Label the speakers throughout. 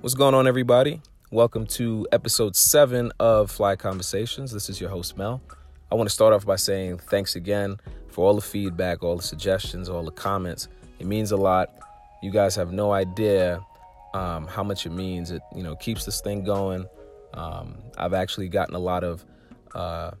Speaker 1: What's going on, everybody? Welcome to episode seven of Fly Conversations. This is your host, Mel. I want to start off by saying thanks again for all the feedback, all the suggestions, all the comments. It means a lot. You guys have no idea um, how much it means. It you know keeps this thing going. Um, I've actually gotten a lot of uh,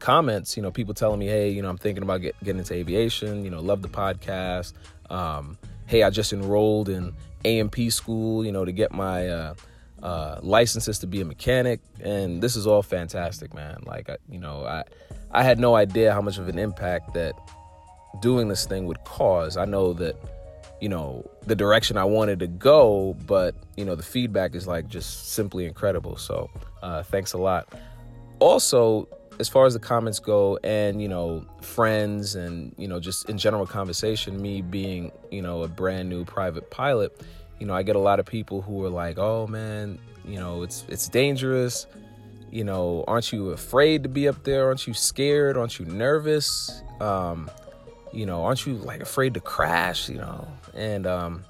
Speaker 1: comments. You know, people telling me, "Hey, you know, I'm thinking about get, getting into aviation. You know, love the podcast. Um, hey, I just enrolled in A&P school. You know, to get my uh, uh, licenses to be a mechanic, and this is all fantastic, man. Like, I, you know, I I had no idea how much of an impact that doing this thing would cause. I know that you know the direction I wanted to go, but you know the feedback is like just simply incredible. So uh, thanks a lot. Also, as far as the comments go, and you know friends, and you know just in general conversation, me being you know a brand new private pilot, you know I get a lot of people who are like, "Oh man, you know it's it's dangerous." You know, aren't you afraid to be up there? Aren't you scared? Aren't you nervous? Um, you know, aren't you like afraid to crash? You know, and um,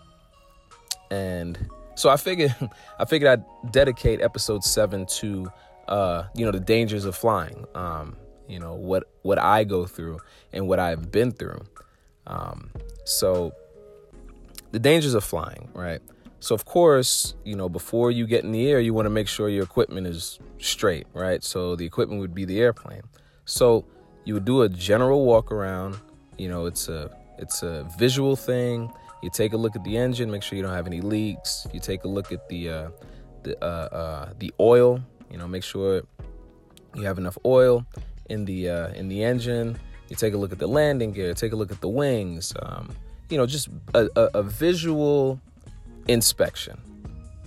Speaker 1: and so I figured, I figured I'd dedicate episode seven to, uh, you know, the dangers of flying. Um, you know what what I go through and what I've been through. Um, so the dangers of flying, right? So of course, you know, before you get in the air, you want to make sure your equipment is straight, right? So the equipment would be the airplane. So you would do a general walk around. You know, it's a it's a visual thing. You take a look at the engine, make sure you don't have any leaks. You take a look at the uh, the uh, uh, the oil. You know, make sure you have enough oil in the uh, in the engine. You take a look at the landing gear. Take a look at the wings. Um, you know, just a, a, a visual inspection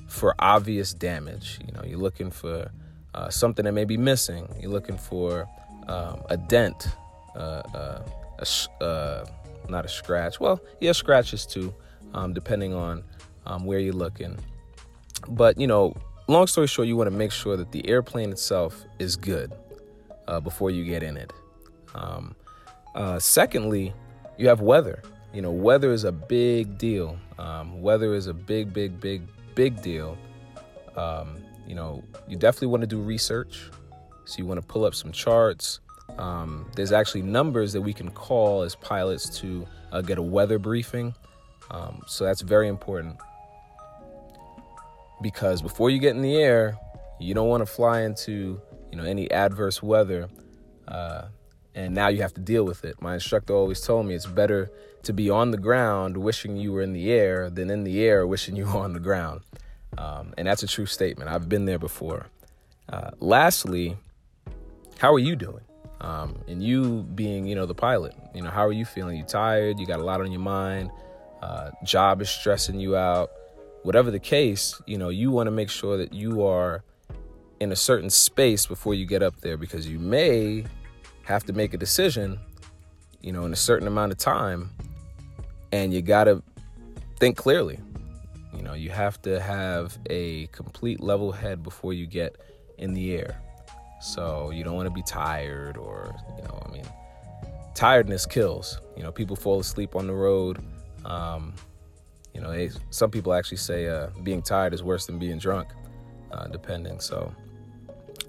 Speaker 1: for obvious damage. You know, you're looking for uh, something that may be missing. You're looking for um, a dent, uh, uh, a, uh, not a scratch. Well, yeah, scratches too, um, depending on um, where you're looking. But you know, long story short, you want to make sure that the airplane itself is good uh, before you get in it. Um, uh, secondly, you have weather. You know, weather is a big deal. Um, weather is a big, big, big, big deal. Um, you know, you definitely want to do research. So you want to pull up some charts. Um, there's actually numbers that we can call as pilots to uh, get a weather briefing. Um, so that's very important because before you get in the air, you don't want to fly into you know any adverse weather, uh, and now you have to deal with it. My instructor always told me it's better to be on the ground wishing you were in the air than in the air wishing you were on the ground, um, and that's a true statement. I've been there before. Uh, lastly, how are you doing? Um, and you being, you know, the pilot, you know, how are you feeling? You tired? You got a lot on your mind? Uh, job is stressing you out? Whatever the case, you know, you want to make sure that you are in a certain space before you get up there because you may have to make a decision, you know, in a certain amount of time, and you got to think clearly. You know, you have to have a complete level head before you get in the air. So you don't want to be tired or, you know, I mean, tiredness kills. You know, people fall asleep on the road. Um, you know, they, some people actually say uh, being tired is worse than being drunk, uh, depending. So,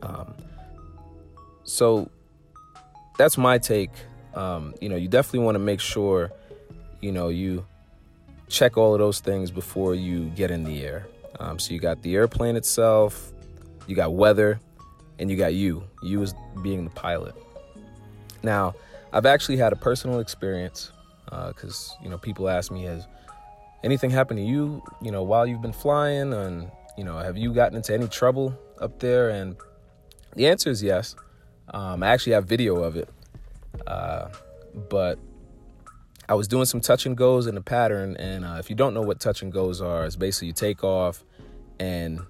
Speaker 1: um, so that's my take. Um, you know, you definitely want to make sure, you know, you check all of those things before you get in the air. Um, so you got the airplane itself, you got weather, and you got you, you as being the pilot. Now, I've actually had a personal experience because uh, you know people ask me, has anything happened to you, you know, while you've been flying, and you know, have you gotten into any trouble up there? And the answer is yes. Um, I actually have video of it, uh, but I was doing some touch and goes in the pattern, and uh, if you don't know what touch and goes are, it's basically you take off and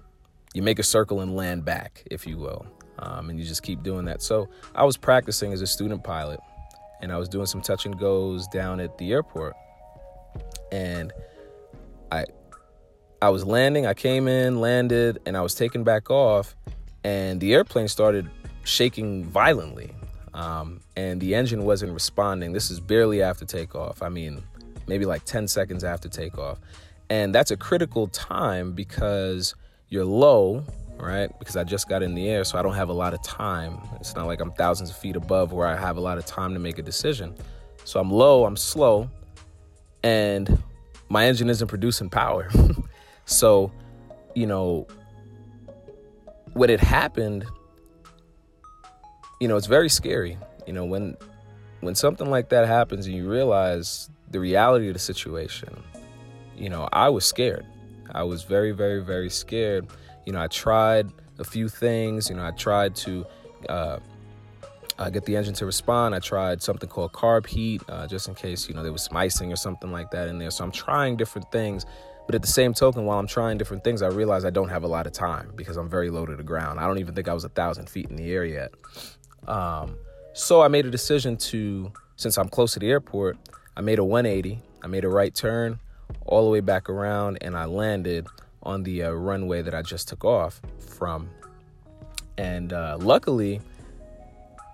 Speaker 1: you make a circle and land back, if you will um, and you just keep doing that. So I was practicing as a student pilot, and I was doing some touch and goes down at the airport, and I I was landing. I came in, landed, and I was taken back off, and the airplane started shaking violently, um, and the engine wasn't responding. This is barely after takeoff. I mean, maybe like 10 seconds after takeoff. And that's a critical time because you're low, right? Because I just got in the air, so I don't have a lot of time. It's not like I'm thousands of feet above where I have a lot of time to make a decision. So I'm low, I'm slow, and my engine isn't producing power. so, you know, when it happened, you know, it's very scary. You know, when when something like that happens and you realize the reality of the situation, you know, I was scared. I was very, very, very scared. You know, I tried a few things. You know, I tried to uh, uh, get the engine to respond. I tried something called carb heat, uh, just in case you know there was some icing or something like that in there. So I'm trying different things. But at the same token, while I'm trying different things, I realize I don't have a lot of time because I'm very low to the ground. I don't even think I was a thousand feet in the air yet. Um, so I made a decision to, since I'm close to the airport, I made a 180. I made a right turn all the way back around, and I landed on the uh, runway that I just took off from. And uh, luckily,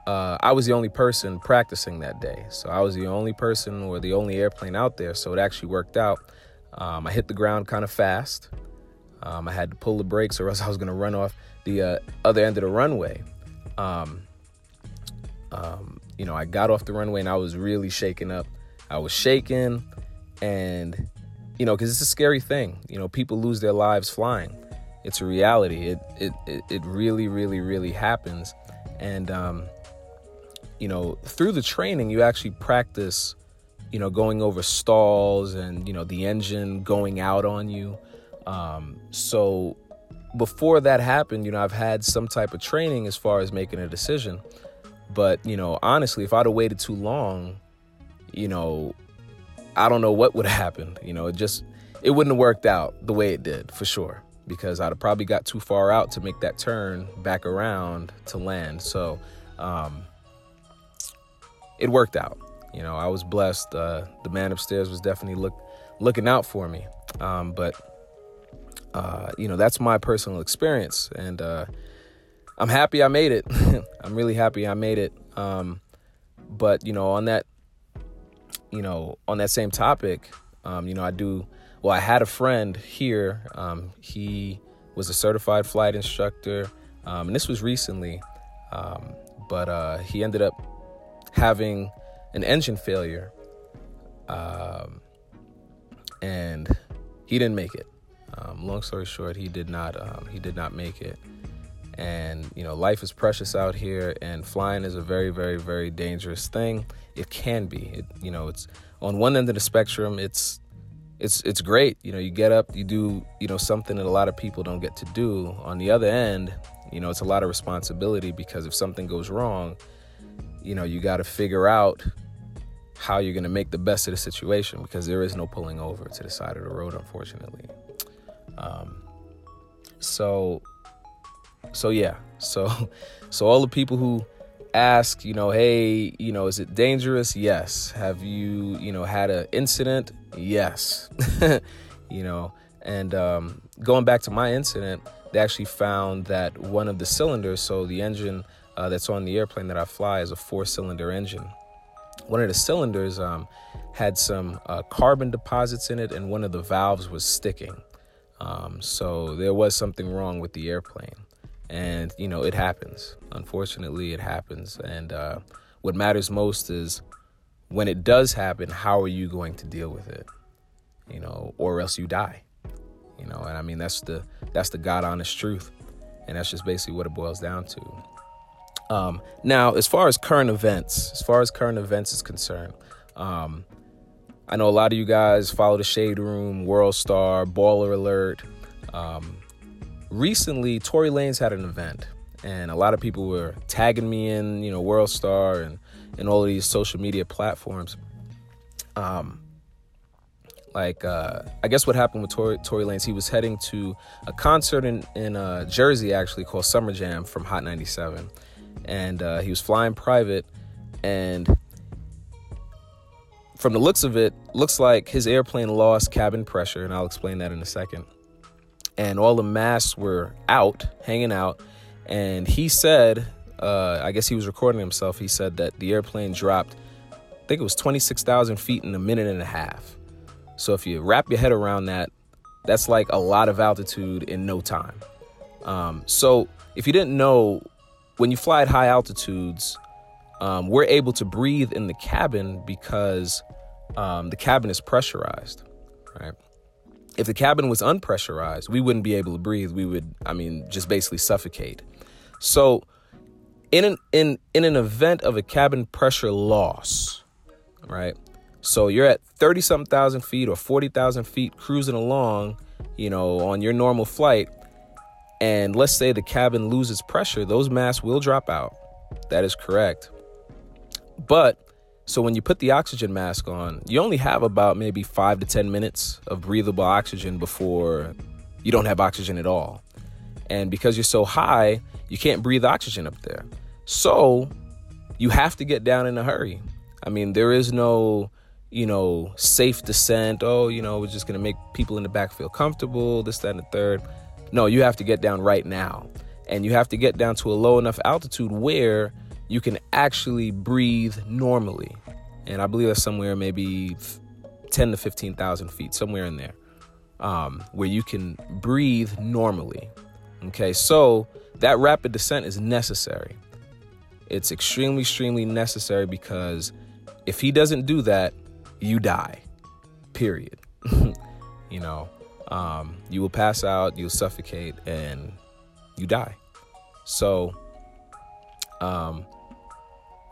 Speaker 1: uh, I was the only person practicing that day. So I was the only person or the only airplane out there. So it actually worked out. Um, I hit the ground kind of fast. Um, I had to pull the brakes or else I was going to run off the uh, other end of the runway. Um, um, you know, I got off the runway and I was really shaken up. I was shaking and, you know, because it's a scary thing. You know, people lose their lives flying. It's a reality. It, it, it, it really, really, really happens. And, um, you know, through the training, you actually practice, you know, going over stalls and, you know, the engine going out on you. Um, so before that happened, you know, I've had some type of training as far as making a decision. But, you know, honestly, if I'd have waited too long, you know, I don't know what would have happened. You know, it just, it wouldn't have worked out the way it did for sure because I'd have probably got too far out to make that turn back around to land. So, um, it worked out. You know, I was blessed. Uh, the man upstairs was definitely look, looking out for me. Um, but, uh, you know, that's my personal experience. And, uh, I'm happy I made it. I'm really happy I made it. Um, but you know, on that, you know, on that same topic, um, you know, I do. Well, I had a friend here. Um, he was a certified flight instructor, um, and this was recently. Um, but uh, he ended up having an engine failure, um, and he didn't make it. long story short, he did not. he did not make it and you know life is precious out here and flying is a very very very dangerous thing it can be it, you know it's on one end of the spectrum it's it's it's great you know you get up you do you know something that a lot of people don't get to do on the other end you know it's a lot of responsibility because if something goes wrong you know you got to figure out how you're going to make the best of the situation because there is no pulling over to the side of the road unfortunately um, so so yeah, so so all the people who ask, you know, hey, you know, is it dangerous? Yes. Have you, you know, had an incident? Yes. you know, and um, going back to my incident, they actually found that one of the cylinders, so the engine uh, that's on the airplane that I fly is a four-cylinder engine. One of the cylinders um, had some uh, carbon deposits in it, and one of the valves was sticking. Um, so there was something wrong with the airplane. And you know it happens. Unfortunately it happens. And uh, what matters most is when it does happen how are you going to deal with it? You know or else you die. You know and i mean that's the that's the god honest truth. And that's just basically what it boils down to um, now as far as current events as far as current events is concerned um, i know a lot of you guys follow the shade room world star baller alert um, recently Tory Lanez had an event and a lot of people were tagging me in, you know, World Star and, and all of these social media platforms. Um, like uh, I guess what happened with Tory, Tory Lanez, he was heading to a concert in in uh, Jersey actually called Summer Jam from Hot 97, and uh, he was flying private, and from the looks of it, looks like his airplane lost cabin pressure, and I'll explain that in a second and all the masks were out, hanging out. And he said, uh, I guess he was recording himself. He said that the airplane dropped, I think it was 26,000 feet in a minute and a half. So if you wrap your head around that, That's like a lot of altitude in no time. Um, so if you didn't know, when you fly at high altitudes, um, we're able to breathe in the cabin because um, the cabin is pressurized, right? If the cabin was unpressurized, we wouldn't be able to breathe. We would, I mean, just basically suffocate. So, in an in in an event of a cabin pressure loss, right? So you're at thirty something thousand feet or forty thousand feet cruising along, you know, on your normal flight, and let's say the cabin loses pressure, those masks will drop out. That is correct. But so when you put the oxygen mask on, you only have about maybe five to 10 minutes of breathable oxygen before you don't have oxygen at all. And because you're so high, you can't breathe oxygen up there. So you have to get down in a hurry. I mean, there is no, you know, safe descent. Oh, you know, we're just going to make people in the back feel comfortable, this, that, and the third. No, you have to get down right now. And you have to get down to a low enough altitude where you can actually breathe normally. And I believe that's somewhere maybe 10 to 15,000 feet, somewhere in there, um, where you can breathe normally. Okay, so that rapid descent is necessary. It's extremely, extremely necessary because if he doesn't do that, you die. Period. you know, um, you will pass out, you'll suffocate, and you die. So, um,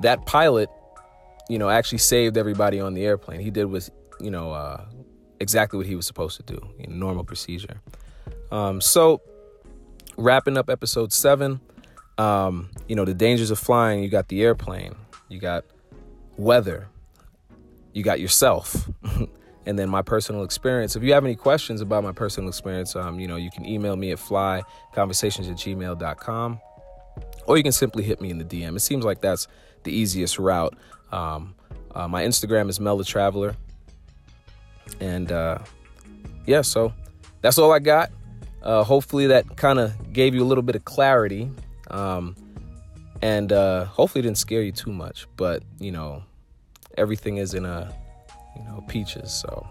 Speaker 1: that pilot, you know, actually saved everybody on the airplane. He did was, you know, uh, exactly what he was supposed to do, in normal procedure. Um, so, wrapping up episode seven, um, you know, the dangers of flying. You got the airplane, you got weather, you got yourself. and then my personal experience. If you have any questions about my personal experience, um, you know, you can email me at flyconversations at gmail.com or you can simply hit me in the DM. It seems like that's the easiest route. Um, uh, my Instagram is Mel the Traveler. And uh, yeah, so that's all I got. Uh, hopefully, that kind of gave you a little bit of clarity. Um, and uh, hopefully, didn't scare you too much. But, you know, everything is in a, you know, peaches. So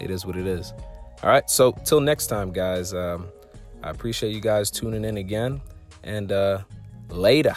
Speaker 1: it is what it is. All right. So till next time, guys. Um, I appreciate you guys tuning in again. And uh, later.